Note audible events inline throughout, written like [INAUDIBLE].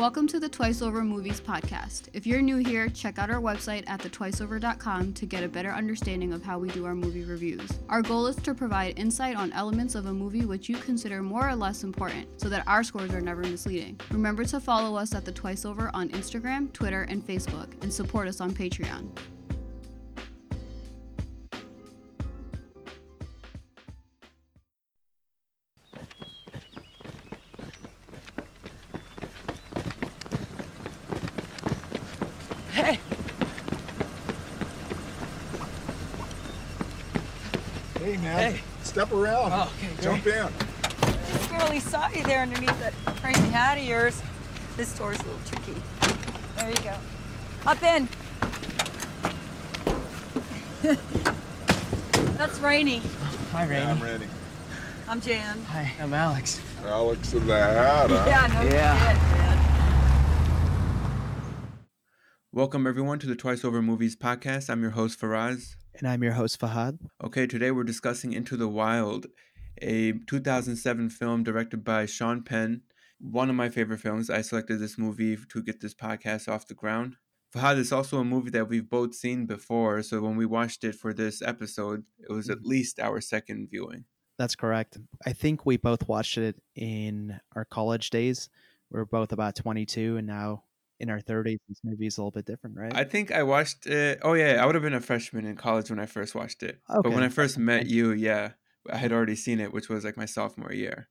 Welcome to the Twice Over Movies podcast. If you're new here, check out our website at thetwiceover.com to get a better understanding of how we do our movie reviews. Our goal is to provide insight on elements of a movie which you consider more or less important so that our scores are never misleading. Remember to follow us at the Twice Over on Instagram, Twitter, and Facebook, and support us on Patreon. Man. Hey. Step around. Oh, okay, Jump in. just barely saw you there underneath that crazy hat of yours. This door's a little tricky. There you go. Up in. [LAUGHS] That's Rainey. Hi, Rainey. Yeah, I'm ready. I'm Jan. Hi, I'm Alex. Alex in the hat, huh? Yeah, no Yeah. shit, man. Welcome, everyone, to the Twice Over Movies podcast. I'm your host, Faraz. And I'm your host, Fahad. Okay, today we're discussing Into the Wild, a 2007 film directed by Sean Penn. One of my favorite films. I selected this movie to get this podcast off the ground. Fahad is also a movie that we've both seen before, so when we watched it for this episode, it was at mm-hmm. least our second viewing. That's correct. I think we both watched it in our college days. We were both about 22, and now in our 30s. This movie's a little bit different, right? I think I watched it. Oh, yeah, I would have been a freshman in college when I first watched it. But when I first met you, yeah, I had already seen it, which was like my sophomore year.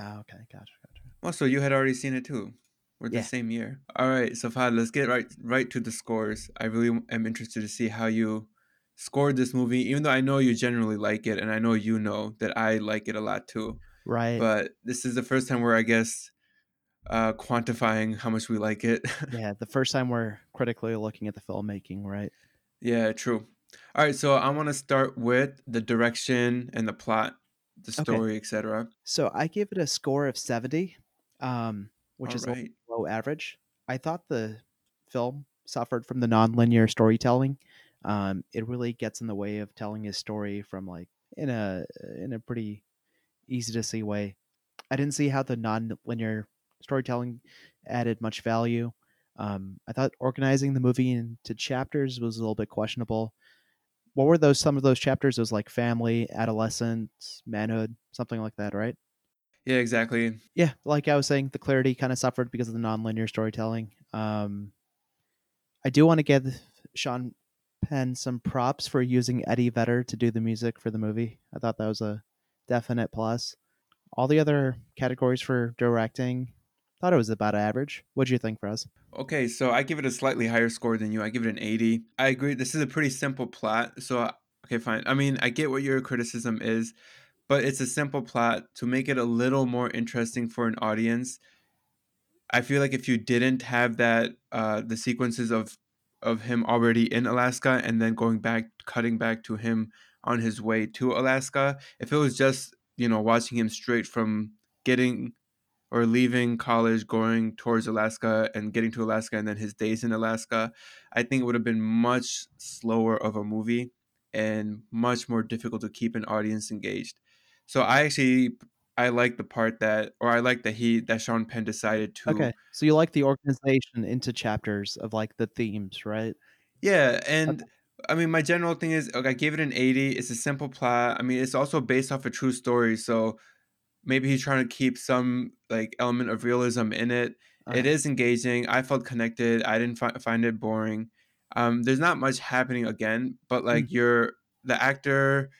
oh okay, gotcha, gotcha. Oh, so you had already seen it too. We're the same year. All right, so Fahad, let's get right right to the scores. I really am interested to see how you scored this movie, even though I know you generally like it, and I know you know that I like it a lot too. Right. But this is the first time where I guess uh, quantifying how much we like it. [LAUGHS] yeah, the first time we're critically looking at the filmmaking, right? yeah, true. All right, so I want to start with the direction and the plot, the Okay. story, etc. So I give it a score of 70, um, which All is right. a low average. I thought the film suffered from the nonlinear storytelling. Um, it really gets in the way of telling his story from like in a in a pretty easy to see way. I didn't see how the nonlinear storytelling added much value. Um, I thought organizing the movie into chapters was a little bit questionable. What were those? Some of those chapters? It was like family, adolescence, manhood, something like that, right? Yeah, exactly. yeah, like I was saying, the clarity kind of suffered because of the nonlinear storytelling. Um, I do want to give Sean Penn some props for using Eddie Vedder to do the music for the movie. I thought that was a definite plus. All the other categories for directing, thought it was about average. What'd you think, Fraz? Okay, so I give it a slightly higher score than you. I give it an 80. I agree. This is a pretty simple plot. So, okay, fine. I mean, I get what your criticism is, but it's a simple plot to make it a little more interesting for an audience. I feel like if you didn't have that, uh, the sequences of of him already in Alaska and then going back, cutting back to him on his way to Alaska, if it was just you know watching him straight from getting or leaving college, going towards Alaska and getting to Alaska, and then his days in Alaska, I think it would have been much slower of a movie and much more difficult to keep an audience engaged. So I actually I like the part that, or I like that he that Sean Penn decided to Okay, so you like the organization into chapters of like the themes, right? Yeah, and I mean, my general thing is, okay, I gave it an 80. It's a simple plot. I mean, it's also based off a true story, so maybe he's trying to keep some like element of realism in it. It Uh, is engaging. I felt connected. I didn't fi- find it boring. Um, there's not much happening again, but like Mhm. you're the actor,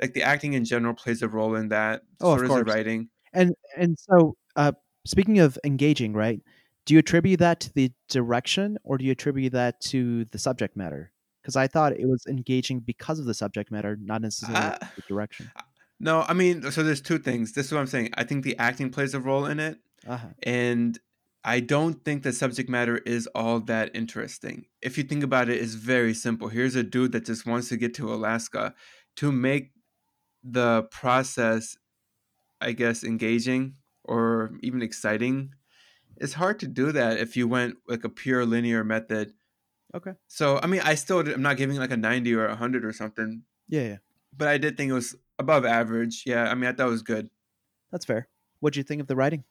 like the acting in general plays a role in that. Oh, of so the course. writing. And and so, uh, speaking of engaging, right? Do you attribute that to the direction, or do you attribute that to the subject matter? Because I thought it was engaging because of the subject matter, not necessarily Uh, the direction. No, I mean, so there's two things. This is what I'm saying. I think the acting plays a role in it. Uh-huh. and I don't think the subject matter is all that interesting. If you think about it, it's very simple. Here's a dude that just wants to get to Alaska to make the process, I guess, engaging or even exciting. It's hard to do that if you went like a pure linear method. Okay. So, I mean, I still I'm not giving like a 90 or a 100 or something, Yeah, yeah, but I did think it was above average. Yeah, I mean, I thought it was good. that's fair. What'd you think of the writing?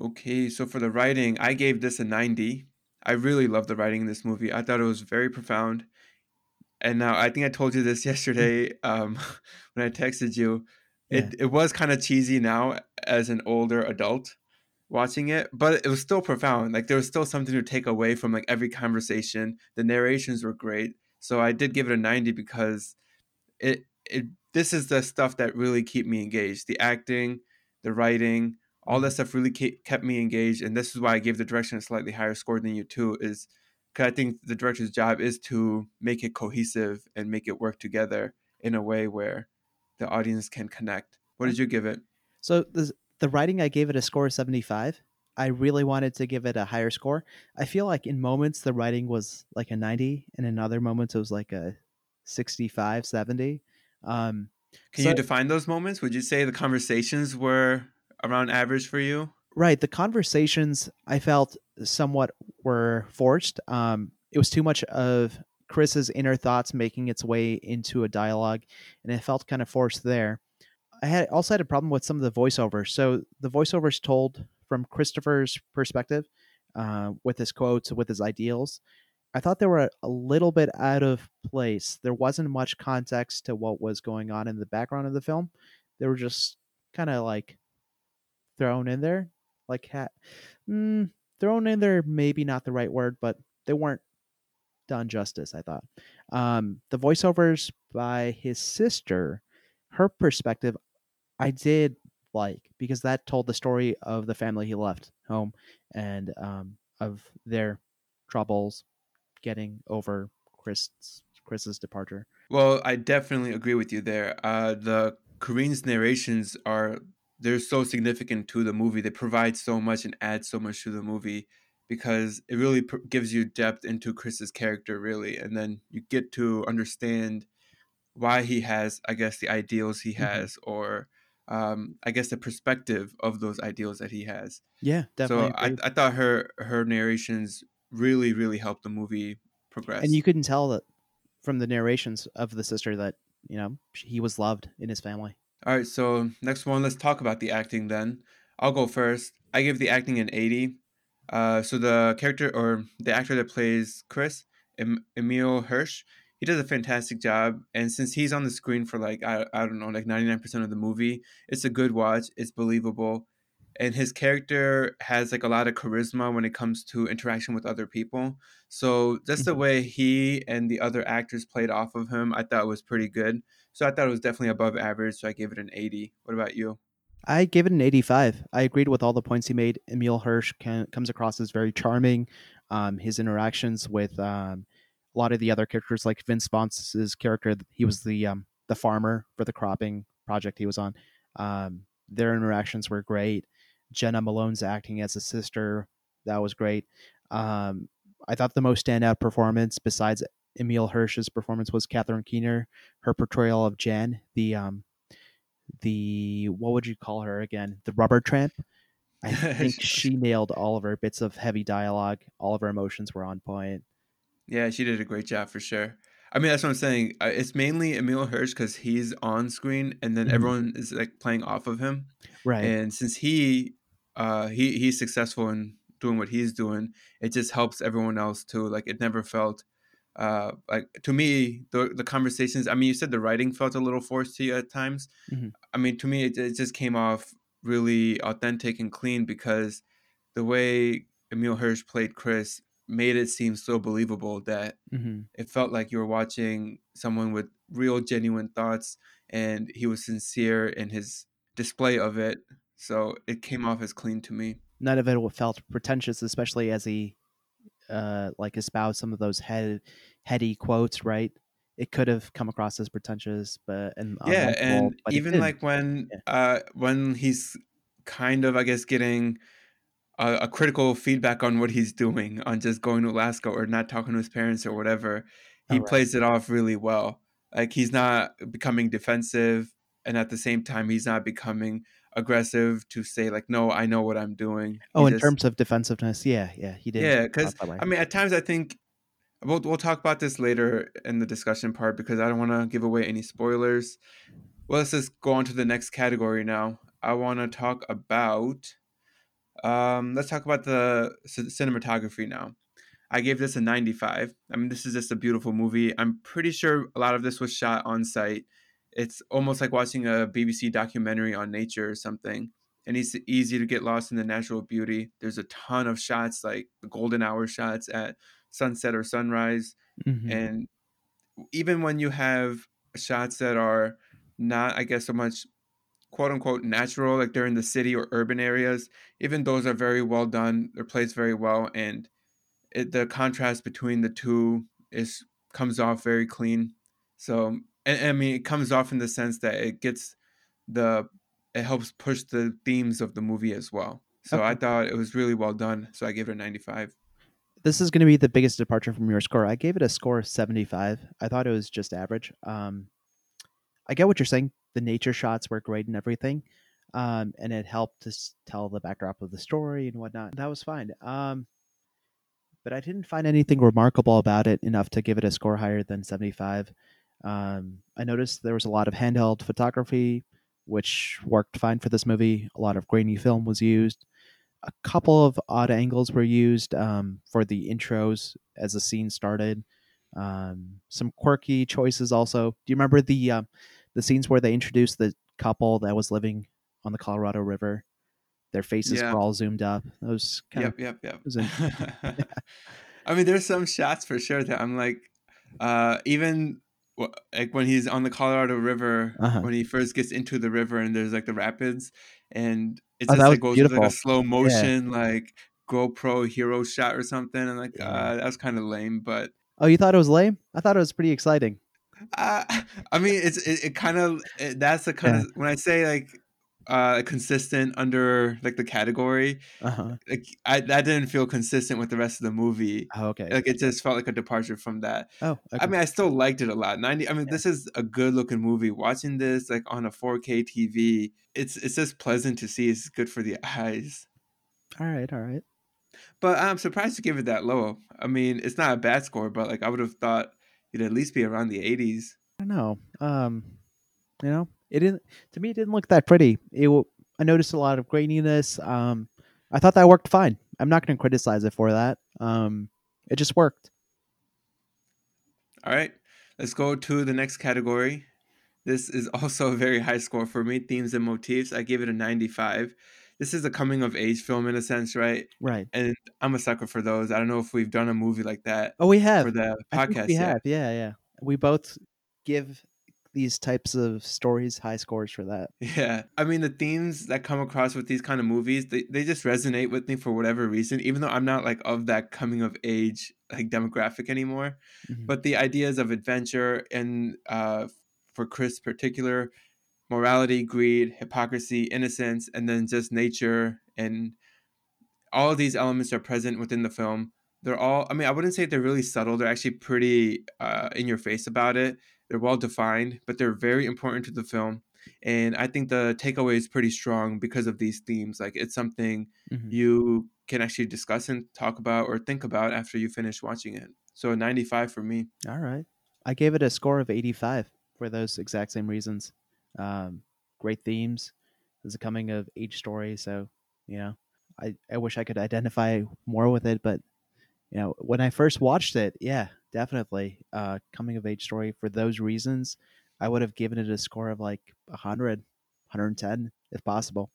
Okay, so for the writing, I gave this a 90. I really love the writing in this movie. I thought it was very profound. And now I think I told you this [LAUGHS] yesterday um, [LAUGHS] when I texted you. It it was kind of cheesy now as an older adult watching it, but it was still profound. Like there was still something to take away from like every conversation. The narrations were great. So I did give it a 90 because it it this is the stuff that really keep me engaged. The acting, the writing, all that mm-hmm. stuff really kept me engaged and this is why I gave the direction a slightly higher score than you too is cuz I think the director's job is to make it cohesive and make it work together in a way where the audience can connect. What did you give it? So the the writing, I gave it a score of seventy five. I really wanted to give it a higher score. I feel like in moments the writing was like a 90 and in other moments it was like a 65, 70. Um, Can so- you define those moments? Would you say the conversations were around average for you? Right. The conversations I felt somewhat were forced. Um, it was too much of Chris's inner thoughts making its way into a dialogue, and it felt kind of forced there. I had also had a problem with some of the voiceovers. So the voiceovers told from Christopher's perspective, uh, with his quotes, with his ideals. I thought they were a little bit out of place. There wasn't much context to what was going on in the background of the film. They were just kind of like thrown in there, like hat. Mm, thrown in there, maybe not the right word, but they weren't done justice. I thought um, the voiceovers by his sister, her perspective, I did like because that told the story of the family he left home and um, of their troubles getting over Chris Chris's departure. Well, I definitely agree with you there. Uh, the Carine's narrations are they're so significant to the movie. They provide so much and add so much to the movie because it really pr- gives you depth into Chris's character, really, and then you get to understand why he has, I guess, the ideals he Mhm. has, or um, I guess the perspective of those ideals that he has. Yeah, definitely. so I. I thought her her narrations really really helped the movie progress. and you couldn't tell that from the narrations of the sister that you know he was loved in his family. All right, so next one, let's talk about the acting then. I'll go first. I give the acting an 80. Uh, so the character or the actor that plays Chris, em- Emile Hirsch, he does a fantastic job. And since he's on the screen for like, I, I don't know, like 99% of the movie, it's a good watch. It's believable. And his character has like a lot of charisma when it comes to interaction with other people. So just the Mhm. way he and the other actors played off of him, I thought was pretty good. So I thought it was definitely above average. So I gave it an 80. What about you? I gave it an 85. I agreed with all the points he made. Emile Hirsch can, comes across as very charming. Um, his interactions with um, a lot of the other characters, like Vince Vaughn's character, he was the um, the farmer for the cropping project he was on. Um, their interactions were great. Jena Malone's acting as a sister, that was great. Um, I thought the most standout performance, besides Emile Hirsch's performance, was Catherine Keener. Her portrayal of Jen, the um, the what would you call her again? The rubber tramp. I think [LAUGHS] she nailed all of her bits of heavy dialogue. All of her emotions were on point. Yeah, she did a great job for sure. I mean, that's what I'm saying. Uh, It's mainly Emile Hirsch because he's on screen, and then Mhm. everyone is like playing off of him. Right. And since he, uh, he he's successful in doing what he's doing, it just helps everyone else too. Like it never felt, uh, like to me the the conversations. I mean, you said the writing felt a little forced to you at times. Mhm. I mean, to me, it, it just came off really authentic and clean because the way Emile Hirsch played Chris made it seem so believable that hmm it felt like you were watching someone with real genuine thoughts and he was sincere in his display of it so it came off as clean to me None of it felt pretentious, especially as he uh, like espoused some of those head heady quotes. Right. It could have come across as pretentious, but and yeah and even like when Yeah. uh when he's kind of i guess getting a, a critical feedback on what he's doing on just going to alaska or not talking to his parents or whatever he right. plays it off really well like he's not becoming defensive and at the same time he's not becoming aggressive to say like no i know what i'm doing oh, He in just- terms of defensiveness, yeah, yeah, he did. yeah because i mean at times i think we'll, we'll talk about this later in the discussion part because i don't want to give away any spoilers well let's just go on to the next category now i want to talk about Um, let's talk about the c- cinematography now. I gave this a 95. I mean, this is just a beautiful movie. I'm pretty sure a lot of this was shot on site. It's almost like watching a BBC documentary on nature or something. And it's easy to get lost in the natural beauty. There's a ton of shots, like the golden hour shots at sunset or sunrise. Mhm. And even when you have shots that are not, I guess, so much quote unquote natural, like they're in the city or urban areas, even those are very well done. They're placed very well. And it, the contrast between the two is comes off very clean. So, and, I mean, it comes off in the sense that it gets the it helps push the themes of the movie as well. So I thought it was really well done. So I gave it a 95. This is going to be the biggest departure from your score. I gave it a score of 75. I thought it was just average. Um, I get what you're saying. The nature shots were great and everything. Um, and it helped to tell the backdrop of the story and whatnot. That was fine. Um, but I didn't find anything remarkable about it enough to give it a score higher than 75. Um, I noticed there was a lot of handheld photography, which worked fine for this movie. A lot of grainy film was used. A couple of odd angles were used um, for the intros as the scene started. Um, some quirky choices also. Do you remember the uh, the scenes where they introduced the couple that was living on the Colorado River? Their faces Yeah. were all zoomed up. Those kind Yep, yep, yep. was [LAUGHS] interesting. I mean, there's some shots for sure that I'm like, uh, even like when he's on the Colorado River, Uh-huh. when he first gets into the river and there's like the rapids, and it Oh, just like goes with like a slow motion, like GoPro hero shot or something, and like Yeah. uh, that was kind of lame, but Oh, you thought it was lame? I thought it was pretty exciting. uh, I mean, it's it, it kind of it, that's the kind Yeah. of when I say like uh consistent under like the category Uh huh. like I that didn't feel consistent with the rest of the movie Oh, okay. like it just felt like a departure from that oh, okay. I mean, I still liked it a lot. Ninety. I mean, this is a good looking movie. Watching this like on a 4K TV, it's it's just pleasant to see. It's good for the [LAUGHS] eyes. all right, all right. But I'm surprised to give it that low. I mean, it's not a bad score, but like I would have thought it'd at least be around the 80s. I don't know. Um, you know, it didn't. To me, it didn't look that pretty. It. I noticed a lot of graininess. Um, I thought that worked fine. I'm not going to criticize it for that. Um, it just worked. All right, let's go to the next category. This is [LAUGHS] also a very high score for me. Themes and motifs. I give it a 95. This is a coming of age film in a sense, right? Right. And I'm a sucker for those. I don't know if we've done a movie like that Oh, we have. for the podcast we yet. have. Yeah, yeah. We both give these types of stories high scores for that. Yeah. I mean, the themes that come across with these kind of movies, they, they just resonate with me for whatever reason, even though I'm not like of that coming of age like demographic anymore. Mhm. But the ideas of adventure and uh, for Chris particular, morality, greed, hypocrisy, innocence, and then just nature and all of these elements are present within the film. They're all, I mean, I wouldn't say they're really subtle. They're actually pretty uh, in your face about it. They're well defined, but they're very important to the film. And I think the takeaway is pretty strong because of these themes. Like it's something Mhm. you can actually discuss and talk about or think about after you finish watching it. So a 95 for me. All right. I gave it a score of 85 for those exact same reasons. Um, great themes. It's a coming of age story, so you know, I, I wish I could identify more with it, but you know, when I first watched it, yeah, definitely, uh, coming of age story for those reasons, I would have given it a score of like 100, 110 if possible.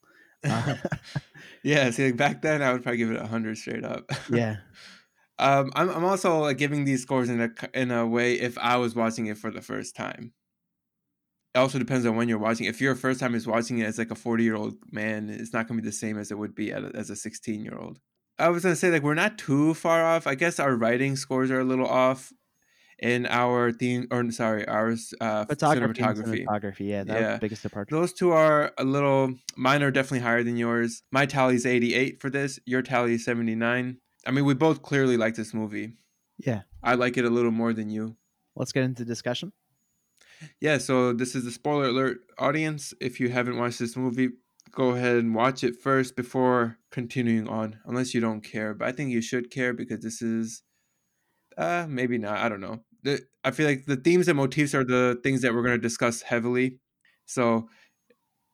Uh, [LAUGHS] [LAUGHS] yeah, see, like back then I would probably give it a 100 straight up. yeah, [LAUGHS] Um, I'm, I'm also like giving these scores in a in a way if I was watching it for the first time. It also depends on when you're watching. If your first time is watching it as like a 40 year old man, it's not gonna be the same as it would be at a, as a 16 year old. I was gonna say like we're not too far off. I guess our writing scores are a little off, in our theme or sorry, our uh, photography, cinematography. cinematography. Yeah, that Yeah. the biggest departure. Those two are a little. Mine are definitely higher than yours. My tally is 88 for this. Your tally is 79. I mean, we both clearly like this movie. Yeah, I like it a little more than you. let's get into discussion. Yeah, so this is a spoiler alert, audience. If you haven't watched this movie, go ahead and watch it first before continuing on, unless you don't care. But I think you should care because this is, uh, maybe not. I don't know. The, I feel like the themes and motifs are the things that we're going to discuss heavily. So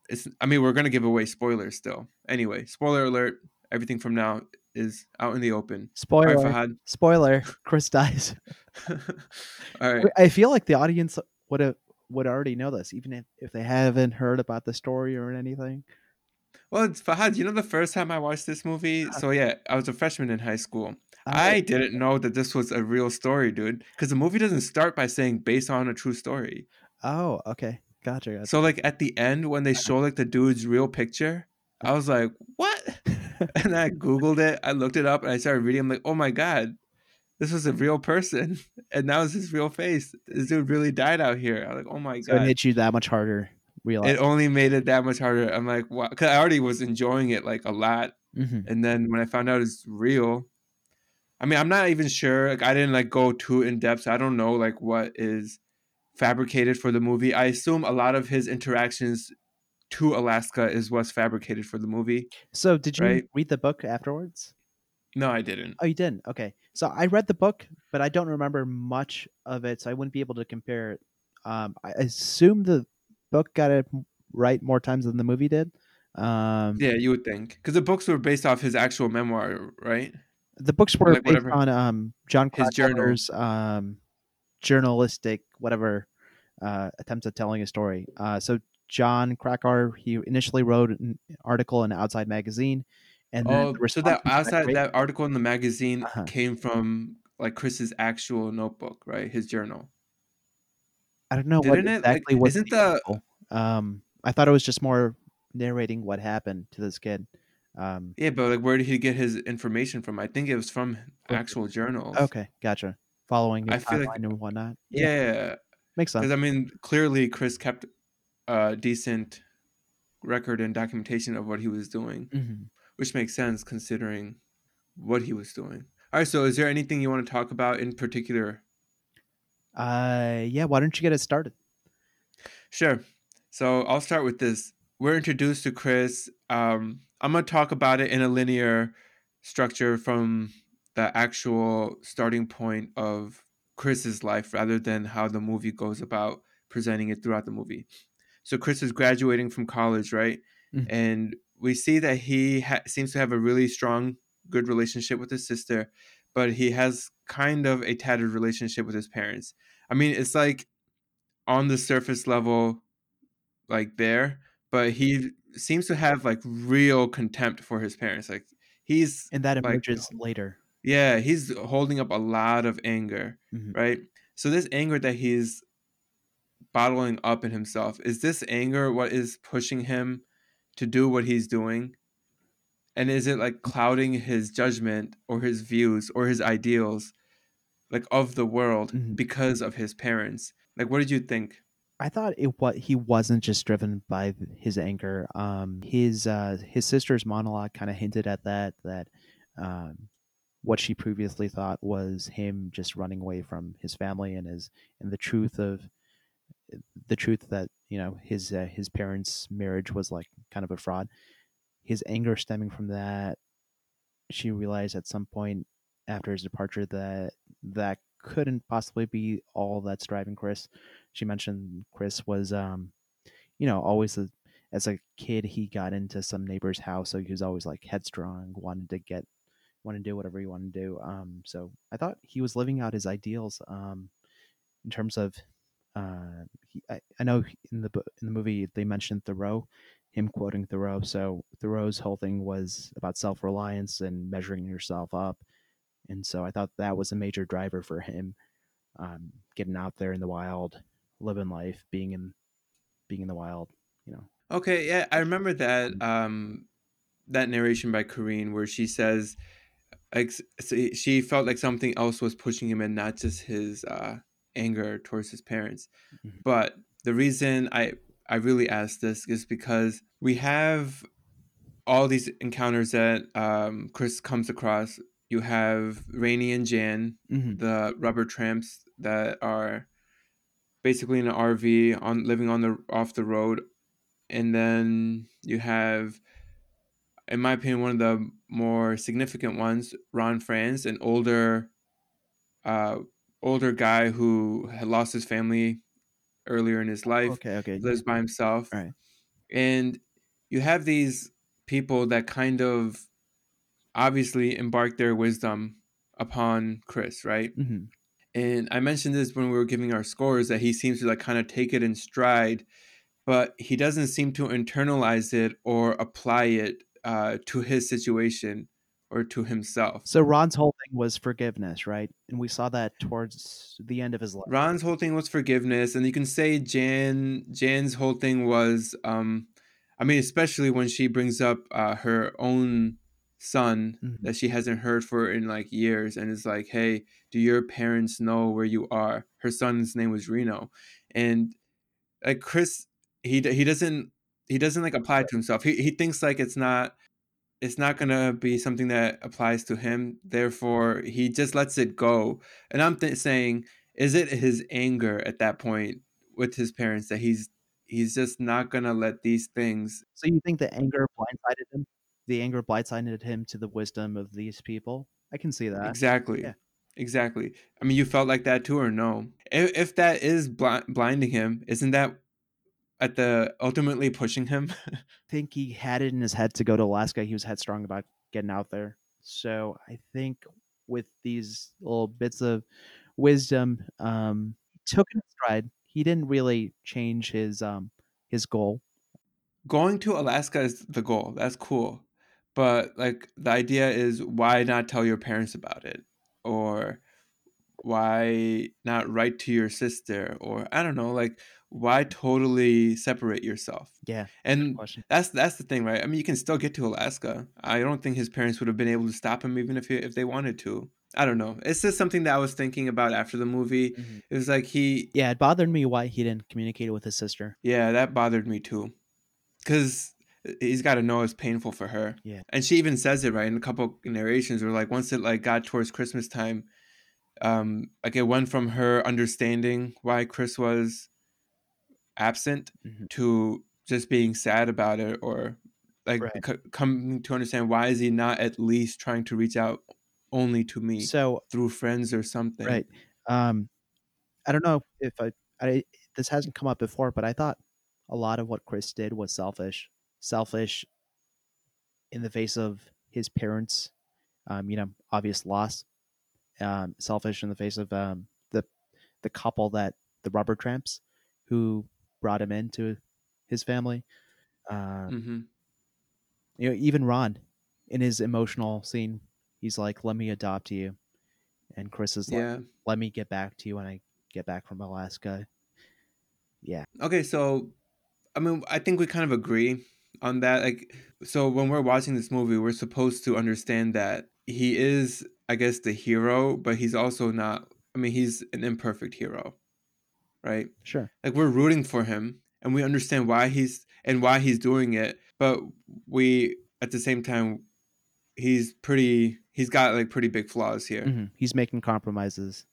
it's, I mean, we're going to give away spoilers still. Anyway, spoiler alert. everything from now is out in the open. Spoiler. right. Spoiler. [LAUGHS] Chris dies. [LAUGHS] All right. I feel like the audience would have would already know this, even if, if they haven't heard about the story or anything. Well, Fahad, you know the first time I watched this movie? Uh-huh. So yeah, I was a freshman in high school. Oh, I didn't know that this was a real story, dude. Because the movie doesn't start by saying based on a true story. Oh, okay. Gotcha. gotcha. So like at the end when they uh-huh. show like the dude's real picture, I was like, what? [LAUGHS] and I Googled it, I looked it up, and I started reading. I'm like, oh my god, this was a real person, [LAUGHS] and that was his real face. This dude really died out here. I'm like, oh my so it god. hit you that much harder. Realize. It only made it that much harder. I'm like, wow, because I already was enjoying it like a lot, Mhm. and then when I found out it's real, I mean, I'm not even sure. Like, I didn't like go too in depth. So I don't know like what is fabricated for the movie. I assume a lot of his interactions to Alaska is what's fabricated for the movie. So, did you Right. read the book afterwards? No, I didn't. Oh, you didn't. Okay. So I read the book, but I don't remember much of it, so I wouldn't be able to compare it. Um, I assume the book got it right more times than the movie did. Um, Yeah, you would think because the books were based off his actual memoir, right? the books were Like based whatever- on um, Jon. Krakauer's um, journalistic whatever uh, attempts at telling a story. Uh, so Jon Krakauer, he initially wrote an article in Outside Magazine, and then Oh, the so that outside great. that article in the magazine Uh-huh. came from like Chris's actual notebook, right? His journal. I don't know what Didn't it? Like, exactly was isn't the the- Um, I thought it was just more narrating what happened to this kid. Um, Yeah, but like, where did he get his information from? I think it was from actual journals. okay, gotcha. Following I feel like- and whatnot. Yeah, makes sense. because I mean, clearly Chris kept a decent record and documentation of what he was doing, Mhm. which makes sense considering what he was doing. All right, so is there anything you want to talk about in particular? Uh, yeah. Why don't you get it started? Sure. So I'll start with this. We're introduced to Chris. Um, I'm gonna talk about it in a linear structure from the actual starting point of Chris's life rather than how the movie goes about presenting it throughout the movie. So Chris is graduating from college, right? Mhm. And we see that he ha- seems to have a really strong, good relationship with his sister, but he has kind of a tattered relationship with his parents. I mean, it's like on the surface level, like there, but he seems to have like real contempt for his parents. Like he's And that Like- emerges later. yeah, he's holding up a lot of anger, Mhm. right? So this anger that he's bottling up in himself, is this anger what is pushing him to do what he's doing? And is it like clouding his judgment or his views or his ideals like of the world Mhm. because of his parents? Like what did you think? I thought it what he wasn't just driven by his anger. Um, his uh, his sister's monologue kind of hinted at that. That um, what she previously thought was him just running away from his family and his and the truth of the truth that you know his uh, his parents' marriage was like kind of a fraud. His anger stemming from that, she realized at some point after his departure that that couldn't possibly be all that's driving Chris. She mentioned Chris was, um, you know, always a, as a kid he got into some neighbor's house, so he was always like headstrong, wanted to get, wanted to do whatever he wanted to do. Um, so I thought he was living out his ideals, um, in terms of, uh, he, I, I know in the in the movie they mentioned Thoreau, him quoting Thoreau. So Thoreau's whole thing was about self reliance and measuring yourself up and so I thought that was a major driver for him, um, getting out there in the wild, living life, being in, being in the wild. You know, Okay, yeah, I remember that um that narration by Carine where she says like she felt like something else was pushing him and not just his uh anger towards his parents. Mhm. But the reason I I really ask this is because we have all these encounters that um Chris comes across. You have Rainey and Jan, mm-hmm. the rubber tramps that are basically in an RV on living on the off the road, and then you have, in my opinion, one of the more significant ones, Ron Franz, an older, uh, older guy who had lost his family earlier in his life, okay, okay, lives by himself, Right. and you have these people that kind of obviously embark their wisdom upon Chris, right? hmm And I mentioned this when we were giving our scores that he seems to like kind of take it in stride, but he doesn't seem to internalize it or apply it uh, to his situation or to himself. So Ron's whole thing was forgiveness, right? And we saw that towards the end of his life. Ron's whole thing was forgiveness, and you can say Jan Jan's whole thing was, um, I mean, especially when she brings up uh, her own son Mhm. that she hasn't heard for in like years, and is like, "Hey, do your parents know where you are?" Her son's name was Reno, and like Chris, he he doesn't he doesn't like apply to himself. He he thinks like it's not it's not gonna be something that applies to him. Therefore, he just lets it go. And I'm th- saying, is it his anger at that point with his parents that he's he's just not gonna let these things? So you think the anger blindsided him? The anger blindsided him to the wisdom of these people? I can see that. Exactly. yeah. Exactly. I mean, you felt like that too, or no? If, if that is bli- blinding him, isn't that at the ultimately pushing him? I [LAUGHS] think he had it in his head to go to Alaska. He was headstrong about getting out there. So I think with these little bits of wisdom, um, he took in stride. He didn't really change his um his goal. Going to Alaska is the goal. That's cool. But like the idea is why not tell your parents about it? Or why not write to your sister? Or I don't know, like why totally separate yourself? Yeah. And that's that's the thing, right? I mean, you can still get to Alaska. I don't think his parents would have been able to stop him even if he, if they wanted to. I don't know. It's just something that I was thinking about after the movie. Mhm. It was like he Yeah, it bothered me why he didn't communicate with his sister. Yeah, that bothered me too. Cause he's got to know it's painful for her. Yeah. and she even says it right in a couple narrations. Where like once it like got towards Christmas time, um, like it went from her understanding why Chris was absent Mhm. to just being sad about it, or like Right. c- coming to understand why is he not at least trying to reach out only to me So through friends or something. right, um, I don't know if I, I this hasn't come up before, but I thought a lot of what Chris did was selfish. Selfish in the face of his parents, um, you know, obvious loss. Um, selfish in the face of um, the the couple that the rubber tramps who brought him into his family. Uh, hmm you know, even Ron in his emotional scene, he's like, "Let me adopt you," and Chris is like, "Let me get back to you when I get back from Alaska." Yeah, Okay, so I mean, I think we kind of agree on that. Like, so when we're watching this movie, we're supposed to understand that he is, I guess, the hero, but he's also not. I mean, he's an imperfect hero, right? sure. Like we're rooting for him, and we understand why he's and why he's doing it, but we at the same time, he's pretty. He's got like pretty big flaws here. hmm He's making compromises.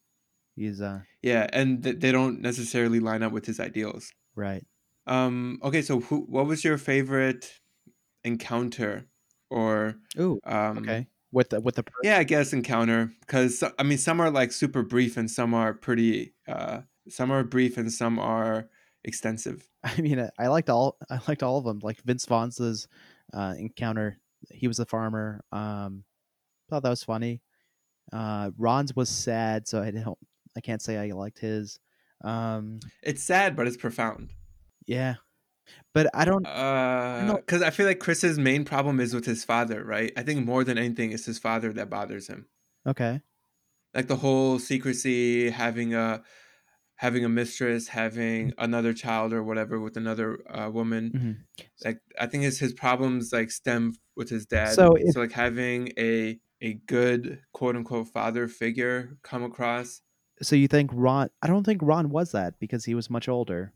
He's uh Yeah, and th- they don't necessarily line up with his ideals. right. Um. Okay. So, who? What was your favorite encounter, or Ooh, um? okay. With the with the per- Yeah, I guess encounter because I mean some are like super brief and some are pretty. Uh, some are brief and some are extensive. [LAUGHS] I mean, I, I liked all I liked all of them. Like Vince Vaughn's uh, encounter. He was a farmer. Um, thought that was funny. Uh, Ron's was sad, so I don't. I can't say I liked his. Um, It's sad, but it's profound. yeah, but I don't. Uh, know. because I feel like Chris's main problem is with his father, right? I think more than anything, it's his father that bothers him. Okay. like the whole secrecy having a having a mistress having another child or whatever with another uh, woman Mhm. like i think his his problems like stem with his dad So if- like having a a good quote unquote father figure come across So you think Ron? I don't think Ron was that because he was much older.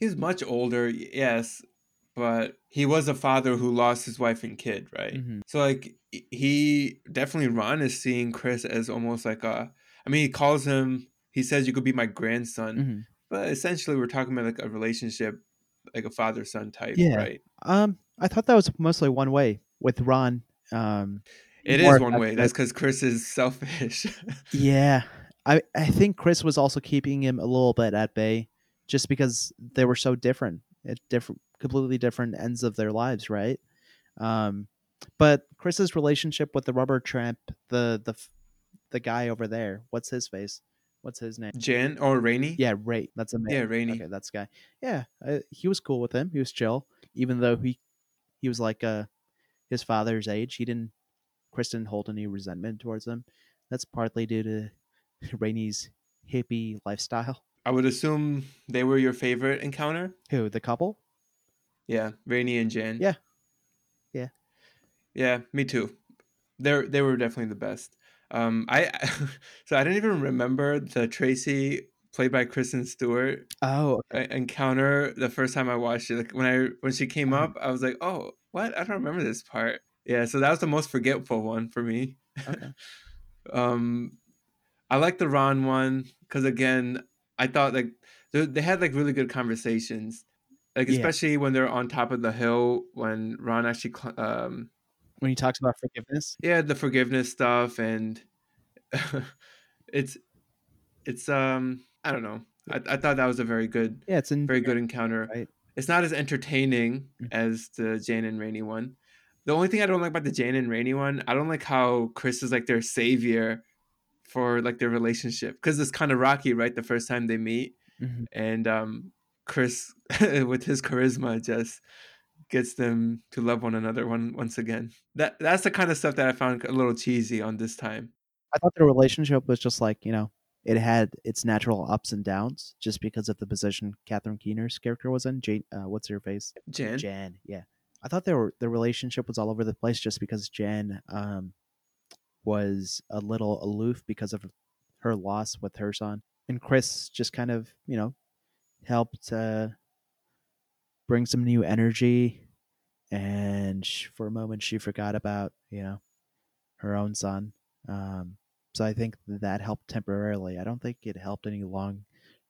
he's much older yes but he was a father who lost his wife and kid right Mhm. so like he definitely ron is seeing chris as almost like a i mean he calls him he says you could be my grandson Mhm. But essentially, we're talking about like a relationship, like a father son type, Yeah. right? Um, I thought that was mostly one way with Ron. Um, It is one way. That's because Chris is selfish. [LAUGHS] Yeah, I I think Chris was also keeping him a little bit at bay, just because they were so different, at different, completely different ends of their lives, right? Um, But Chris's relationship with the rubber tramp, the the the guy over there, what's his face? What's his name? Jan or Rainey? Yeah, Ray. That's a man. Yeah, Rainey. Okay, that's the guy. Yeah, uh, he was cool with him. He was chill, even though he he was like uh his father's age. He didn't. Chris didn't hold any resentment towards him. That's partly due to [LAUGHS] Rainey's hippie lifestyle. I would assume they were your favorite encounter. Who the couple? Yeah, Rainey and Jan. Yeah. Yeah. Yeah, me too. They they were definitely the best. Um, I [LAUGHS] so I didn't even remember the Tracy played by Kristen Stewart Oh, uh, encounter the first time I watched it. Like when I when she came Uh-huh. up, I was like, oh, what? I don't remember this part. Yeah, so that was the most forgetful one for me. okay. [LAUGHS] um, I like the Ron one because again, I thought like they, they had like really good conversations, like Yeah. especially when they're on top of the hill when Ron actually um when he talks about forgiveness. yeah the forgiveness stuff and [LAUGHS] it's it's um I don't know I, I thought that was a very good Yeah, it's a very good encounter. Right. It's not as entertaining Mhm. as the Jane and Rainey one. The only thing I don't like about the Jane and Rainey one, I don't like how Chris is like their savior for like their relationship because it's kind of rocky, right? The first time they meet, Mhm. and um, Chris [LAUGHS] with his charisma just gets them to love one another one once again. That that's the kind of stuff that I found a little cheesy on this time. I thought the relationship was just like you know it had its natural ups and downs just because of the position Catherine Keener's character was in. Jane, uh, what's her face? Jan, Jan. Yeah, I thought their the relationship was all over the place just because Jan um was a little aloof because of her loss with her son, and Chris just kind of you know helped uh, bring some new energy. And for a moment, she forgot about you know her own son. Um, so I think that helped temporarily. I don't think it helped any long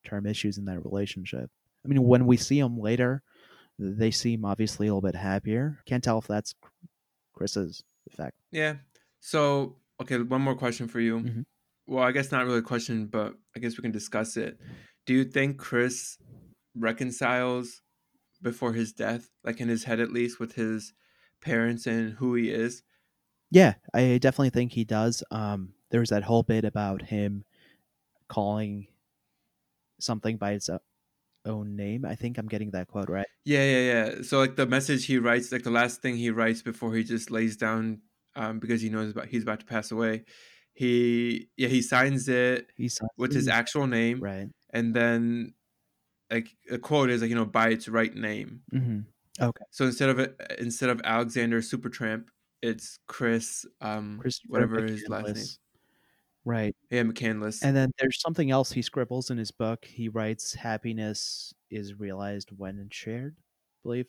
term issues in that relationship. I mean, when we see them later, they seem obviously a little bit happier. Can't tell if that's Chris's effect. Yeah. So, okay, one more question for you. Mhm. Well, I guess not really a question, but I guess we can discuss it. Do you think Chris reconciles before his death, like in his head at least, with his parents and who he is? Yeah, I definitely think he does. Um, there's that whole bit about him calling something by its own name. I think I'm getting that quote right. Yeah, yeah, yeah. So, like the message he writes, like the last thing he writes before he just lays down, um, because he knows about he's about to pass away. He, yeah, he signs it He signs with his actual name, right. and then, like a quote is like you know by its right name. hmm Okay, So instead of it, instead of Alexander Supertramp, it's Chris, um, whatever his last name. McCandless. Right. Yeah, McCandless. And then there's something else he scribbles in his book. He writes, "Happiness is realized when shared," I believe,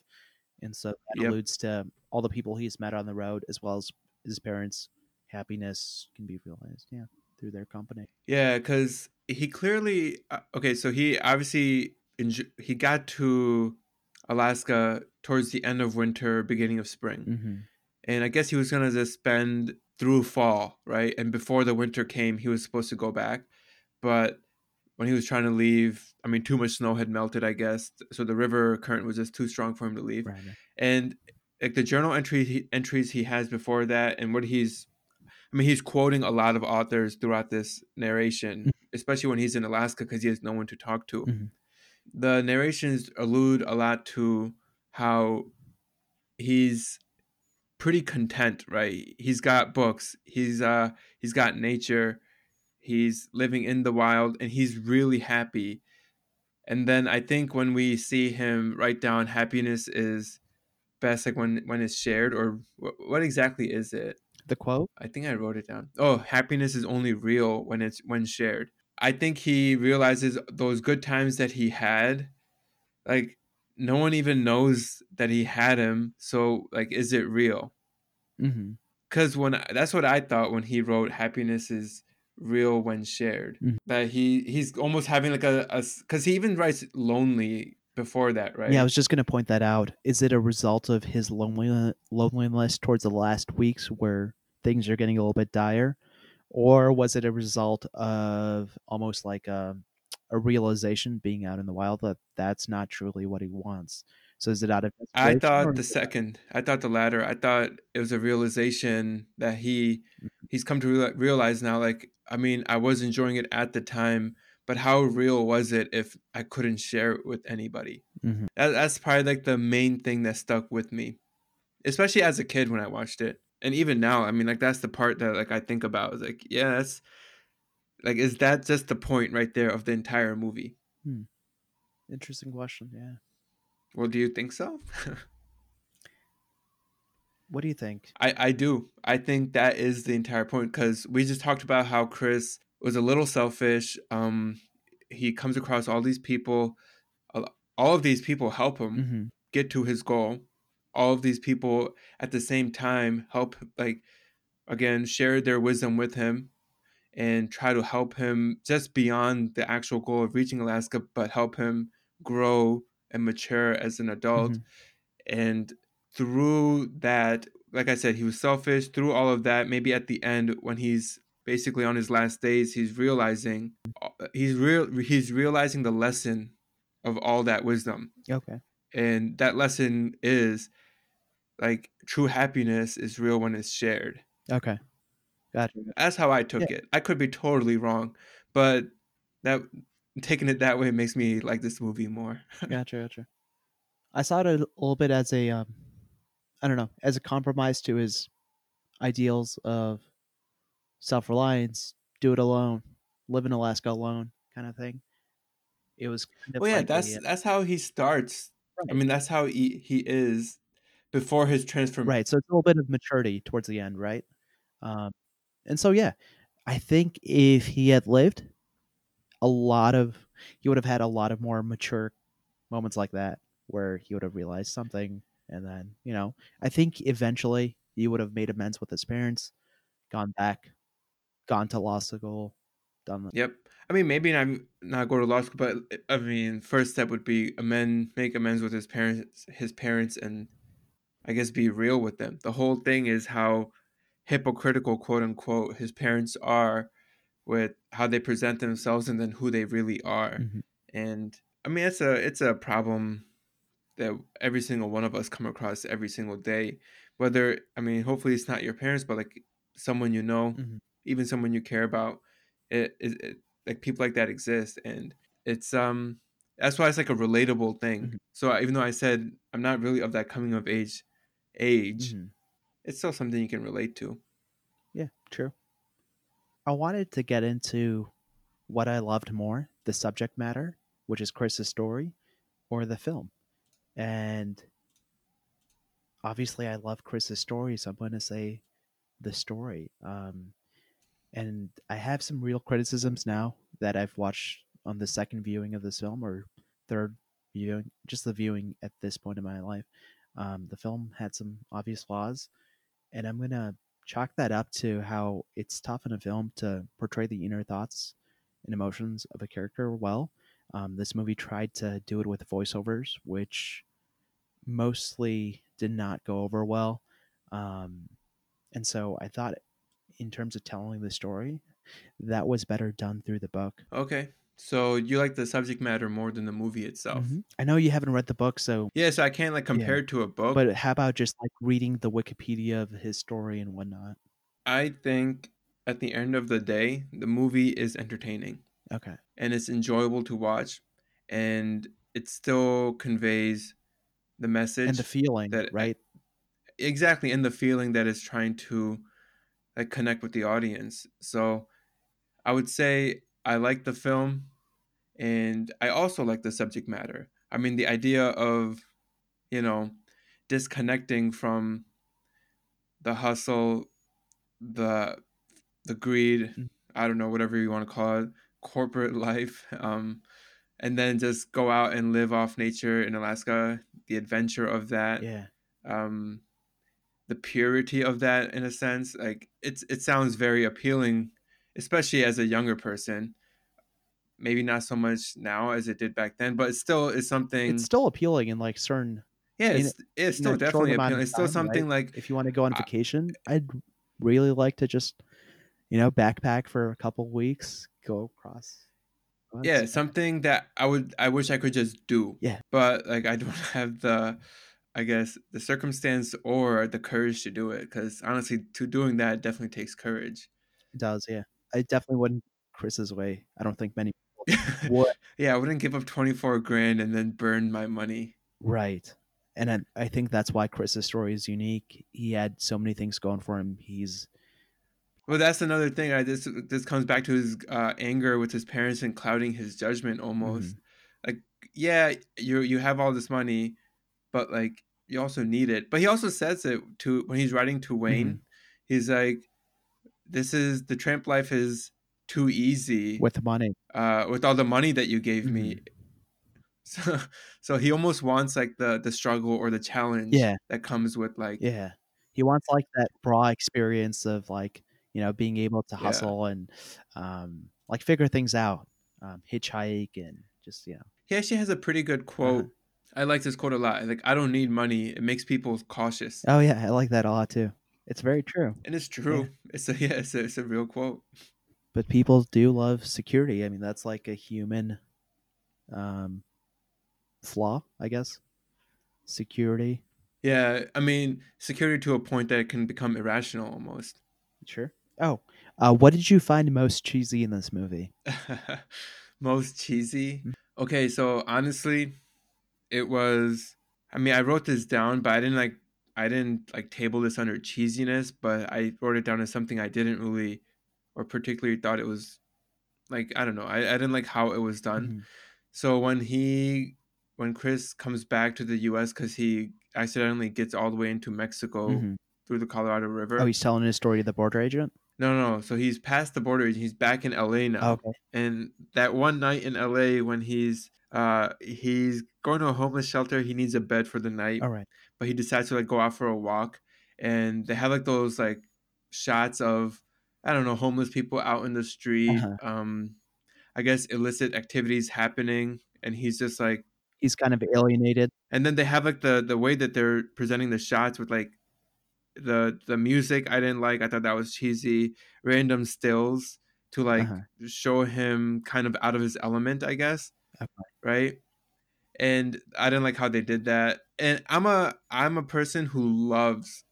and so that Yep. alludes to all the people he's met on the road, as well as his parents. Happiness can be realized, yeah, through their company. yeah, because he clearly uh, okay. So he obviously he got to Alaska towards the end of winter, beginning of spring, Mm-hmm. and I guess he was gonna just spend through fall, right? And before the winter came, he was supposed to go back, but when he was trying to leave, I mean, too much snow had melted, I guess, so the river current was just too strong for him to leave. Right. and like the journal entry he, entries he has before that and what he's i mean he's quoting a lot of authors throughout this narration especially when he's in alaska because he has no one to talk to Mhm. The narrations allude a lot to how he's pretty content right? He's got books he's uh he's got nature he's living in the wild and he's really happy. And then i think when we see him write down happiness is best like when when it's shared or what, what exactly is it? The quote. i think i wrote it down. Oh happiness is only real when it's when shared i think he realizes those good times that he had like no one even knows that he had him so like is it real Mm-hmm. because when that's what i thought when he wrote happiness is real when shared Mhm. that he he's almost having like a because he even writes lonely before that right Yeah, I was just going to point that out. Is it a result of his lonely, loneliness towards the last weeks where things are getting a little bit dire? Or was it a result of almost like a, a realization being out in the wild that that's not truly what he wants? So is it out of I thought the second. I thought the latter. I thought it was a realization that he Mhm. he's come to real- realize now. Like, I mean, I was enjoying it at the time, but how real was it if I couldn't share it with anybody? Mhm. That, that's probably like the main thing that stuck with me, especially as a kid when I watched it, and even now. I mean, like that's the part that like I think about. Is like, yeah, that's like, is that just the point right there of the entire movie? Interesting question. Yeah. Well, do you think so? [LAUGHS] What do you think? I, I do. I think that is the entire point because we just talked about how Chris was a little selfish. Um, he comes across all these people. All of these people help him hmm get to his goal. All of these people at the same time help, like, again, share their wisdom with him and try to help him just beyond the actual goal of reaching Alaska, but help him grow and mature as an adult Mhm. and through that like i said he was selfish through all of that maybe at the end when he's basically on his last days he's realizing he's real he's realizing the lesson of all that wisdom Okay. and that lesson is like true happiness is real when it's shared Okay. Gotcha. that's how i took it i could be totally wrong but that taking it that way makes me like this movie more [LAUGHS] Gotcha. Gotcha. I saw it a little bit as a, um, I don't know, as a compromise to his ideals of self-reliance, do it alone, live in Alaska alone, kind of thing. It was kind of well yeah like that's uh, that's how he starts i mean that's how he, he is before his transformation right. So it's a little bit of maturity towards the end, right? Um, and so yeah, I think if he had lived, a lot of he would have had a lot of more mature moments like that where he would have realized something and then you know i think eventually he would have made amends with his parents gone back gone to law school done the, Yep. I mean, maybe not not go to law school, but I mean, first step would be amend, make amends with his parents, his parents, and I guess be real with them. The whole thing is how hypocritical, quote unquote, his parents are with how they present themselves and then who they really are. Mhm. And I mean, it's a it's a problem that every single one of us come across every single day. Whether I mean, hopefully it's not your parents, but like someone you know, Mhm. even someone you care about. It, it, it like people like that exist, and it's um that's why it's like a relatable thing. Mhm. So even though I said I'm not really of that coming of age age, Mhm. it's still something you can relate to. yeah true i wanted to get into what i loved more the subject matter which is chris's story or the film and obviously i love chris's story so i'm going to say the story um and I have some real criticisms now that I've watched on the second viewing of this film or third viewing, just the viewing at this point in my life. Um, the film had some obvious flaws, and I'm gonna chalk that up to how it's tough in a film to portray the inner thoughts and emotions of a character well. Um, this movie tried to do it with voiceovers, which mostly did not go over well. Um, and so I thought, in terms of telling the story, that was better done through the book. Okay, so you like the subject matter more than the movie itself. Mhm. I know you haven't read the book, so Yeah, so I can't like compare it to a book. but how about just like reading the Wikipedia of his story and whatnot? I think at the end of the day, the movie is entertaining. Okay. and it's enjoyable to watch and it still conveys the message And the feeling, that- right? exactly and the feeling that is trying to like connect with the audience so i would say i like the film and i also like the subject matter i mean the idea of you know disconnecting from the hustle the the greed Mm. i don't know whatever you want to call it corporate [LAUGHS] life um and then just go out and live off nature in alaska the adventure of that Yeah. um the purity of that in a sense like it's it sounds very appealing especially as a younger person maybe not so much now as it did back then but it still is something It's still appealing in like certain yeah it's, it's in a still definitely appealing it's still something right? like if you want to go on vacation, I'd really like to just, you know, backpack for a couple weeks, go across yeah, something that I would I wish I could just do. Yeah. But like I don't [LAUGHS] have the I guess the circumstance or the courage to do it cuz honestly to doing that definitely takes courage. It does, yeah. I definitely wouldn't Chris's way. I don't think many people [LAUGHS] would. yeah, I wouldn't give up 24 grand and then burn my money. Right. And I, I think that's why Chris's story is unique. He had so many things going for him. He's Well, that's another thing. I this this comes back to his uh, anger with his parents and clouding his judgment almost. Like, yeah, you you have all this money, but like you also need it. But he also says it to when he's writing to Wayne. He's like, "This is the tramp life is too easy with money. uh, with all the money that you gave me." [LAUGHS] So, so he almost wants like the the struggle or the challenge Yeah. that comes with like Yeah. He wants like that raw experience of like, you know, being able to Yeah. hustle and um like figure things out. Um hitchhike and just, you know. He actually has a pretty good quote. Uh-huh. I like this quote a lot. Like, I don't need money. It makes people cautious. Oh yeah, I like that a lot too. It's very true. And it's true. It's a [LAUGHS] yeah, it's a, it's a real quote. But people do love security. I mean, that's like a human um flaw, I guess. Security. Yeah, I mean, security to a point that it can become irrational almost. Sure. Oh, uh, what did you find most cheesy in this movie? [LAUGHS] Most cheesy. Mm. Okay, so honestly, it was I mean, I wrote this down, but I didn't like I didn't like table this under cheesiness, but I wrote it down as something I didn't really or particularly thought it was like I don't know. I, I didn't like how it was done. Mhm. So when he when Chris comes back to the US cuz he accidentally gets all the way into Mexico Mhm. through the Colorado River. Oh, he's telling his story to the border agent. no, no. So he's past the border. He's back in LA now. okay. And that one night in LA when he's uh he's going to a homeless shelter, he needs a bed for the night, All right. But he decides to like go out for a walk and they have like those like shots of I don't know, homeless people out in the street, Uh-huh. um I guess illicit activities happening and he's just like He's kind of alienated. and then they have like the the way that they're presenting the shots with like the the music I didn't like. I thought that was cheesy. Random stills to like Uh-huh. show him kind of out of his element, I guess. Okay. Right? And I didn't like how they did that. And I'm a I'm a person who loves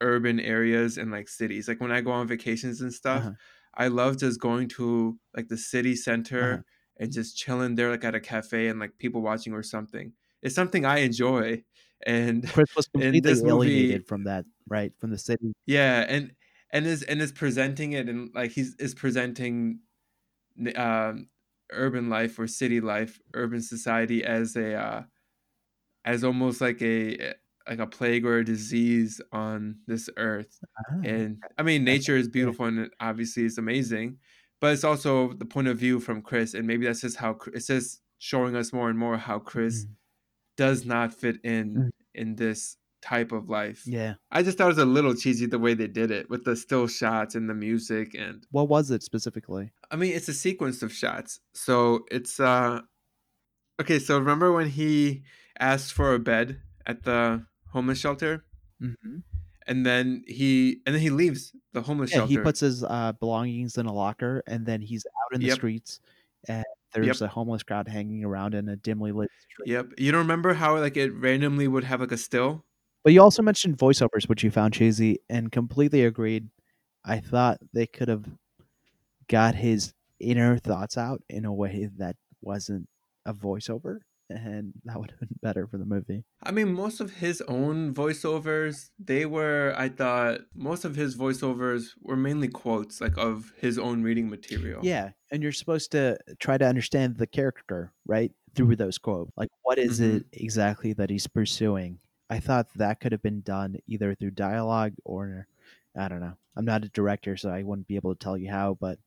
urban areas and like cities. Like when I go on vacations and stuff, Uh-huh. I love just going to like the city center Uh-huh. and just chilling there like at a cafe and like people watching or something. It's something I enjoy. And Chris was [LAUGHS] completely movie- alienated from that, right? From the city. yeah, and and is and is presenting it and like he's is presenting um urban life or city life, urban society as a uh as almost like a like a plague or a disease on this earth. Ah, And I mean, nature is beautiful and obviously it's amazing, but it's also the point of view from Chris, and maybe that's just how it's just showing us more and more how Chris Mhm. does not fit in Mhm. in this type of life. Yeah. I just thought it was a little cheesy the way they did it with the still shots and the music, and What was it specifically? I mean, it's a sequence of shots. So it's uh, okay. So remember when he asked for a bed at the homeless shelter, Mm-hmm. and then he and then he leaves the homeless Yeah, shelter. he puts his uh, belongings in a locker, and then he's out in the Yep. streets, and there's a homeless crowd hanging around in a dimly lit street. Yep. You don't remember how like it randomly would have like a still? But you also mentioned voiceovers, which you found cheesy, and completely agreed. I thought they could have got his inner thoughts out in a way that wasn't a voiceover, [LAUGHS] and that would have been better for the movie. I mean, most of his own voiceovers, they were, I thought, most of his voiceovers were mainly quotes, like of his own reading material. Yeah, and you're supposed to try to understand the character, right? Through those quotes. Like what is Mhm. it exactly that he's pursuing? I thought that could have been done either through dialogue or I don't know. I'm not a director, so I wouldn't be able to tell you how, but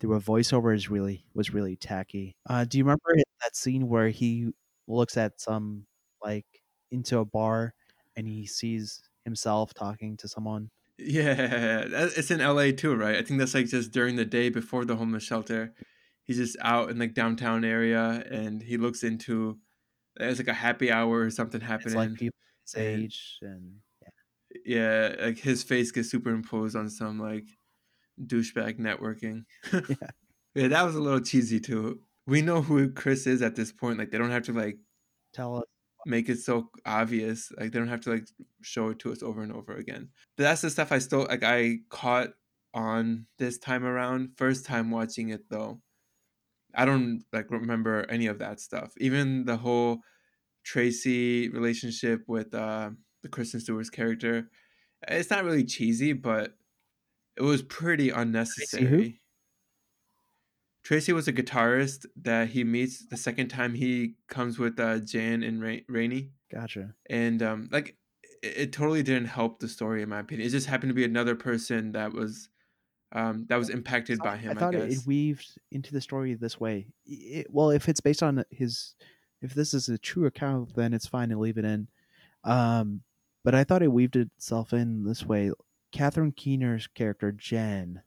through a voiceover is really was really tacky. Uh, do you remember that scene where he looks at some like into a bar and he sees himself talking to someone? Yeah, it's in LA too, right? I think that's like just during the day before the homeless shelter. He's just out in like downtown area and he looks into it's like a happy hour or something It's happening. like people his age and yeah, like his face gets superimposed on some like douchebag networking. [LAUGHS] [LAUGHS] Yeah. Yeah, that was a little cheesy too. We know who Chris is at this point. Like they don't have to like Tell us. make it so obvious. Like they don't have to like show it to us over and over again. But that's the stuff I still like I caught on this time around. First time watching it though. I don't like remember any of that stuff. Even the whole Tracy relationship with uh the Kristen Stewart's character. It's not really cheesy, but it was pretty unnecessary. Tracy was a guitarist that he meets the second time he comes with uh, Jan and Ra- Rainey, Gotcha. and um, like it, it totally didn't help the story in my opinion. It just happened to be another person that was um, that was impacted by him. I thought I it, guess. it weaved into the story this way. It- well, if it's based on his, if this is a true account, then it's fine to leave it in. Um, but I thought it weaved itself in this way. Catherine Keener's character Jen,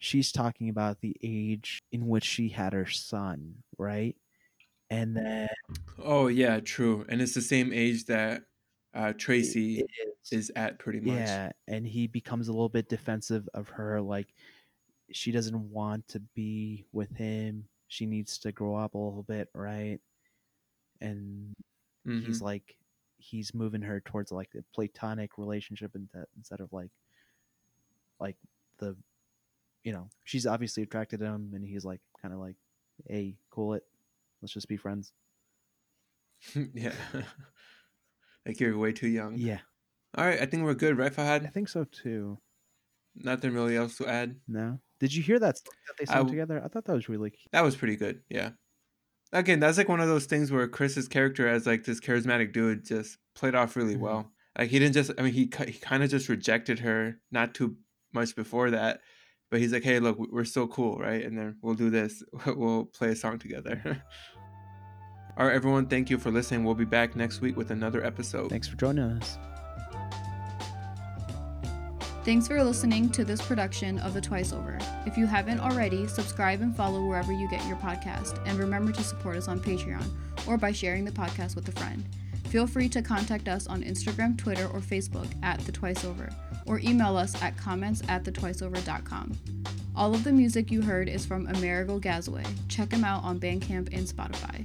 she's talking about the age in which she had her son, right? And then oh yeah, true. And it's the same age that uh, Tracy it is. is at, pretty much. Yeah, and he becomes a little bit defensive of her. Like she doesn't want to be with him. She needs to grow up a little bit, right? And Mhm. he's like, he's moving her towards like a platonic relationship instead of like, like the, you know, she's obviously attracted to him, and he's like, kind of like, hey, cool it, let's just be friends. [LAUGHS] yeah. [LAUGHS] like you're way too young. Yeah, All right, I think we're good, right, Fahad? I think so too. Nothing really else to add. No, did you hear that song that they sang w- together? I thought that was really cute. That was pretty good. Yeah. Again, that's like one of those things where Chris's character as like this charismatic dude just played off really Mhm. well. Like he didn't just I mean he he kind of just rejected her not too much before that, but he's like, "Hey, look, we're still cool, right? And then we'll do this. [LAUGHS] We'll play a song together." [LAUGHS] All right, everyone, thank you for listening. We'll be back next week with another episode. Thanks for joining us. Thanks for listening to this production of The Twice Over. If you haven't already, subscribe and follow wherever you get your podcast. And remember to support us on Patreon or by sharing the podcast with a friend. Feel free to contact us on Instagram, Twitter, or Facebook at The Twice Over, or email us at comments at thetwiceover.com. All of the music you heard is from Amerigo Gazaway. Check him out on Bandcamp and Spotify.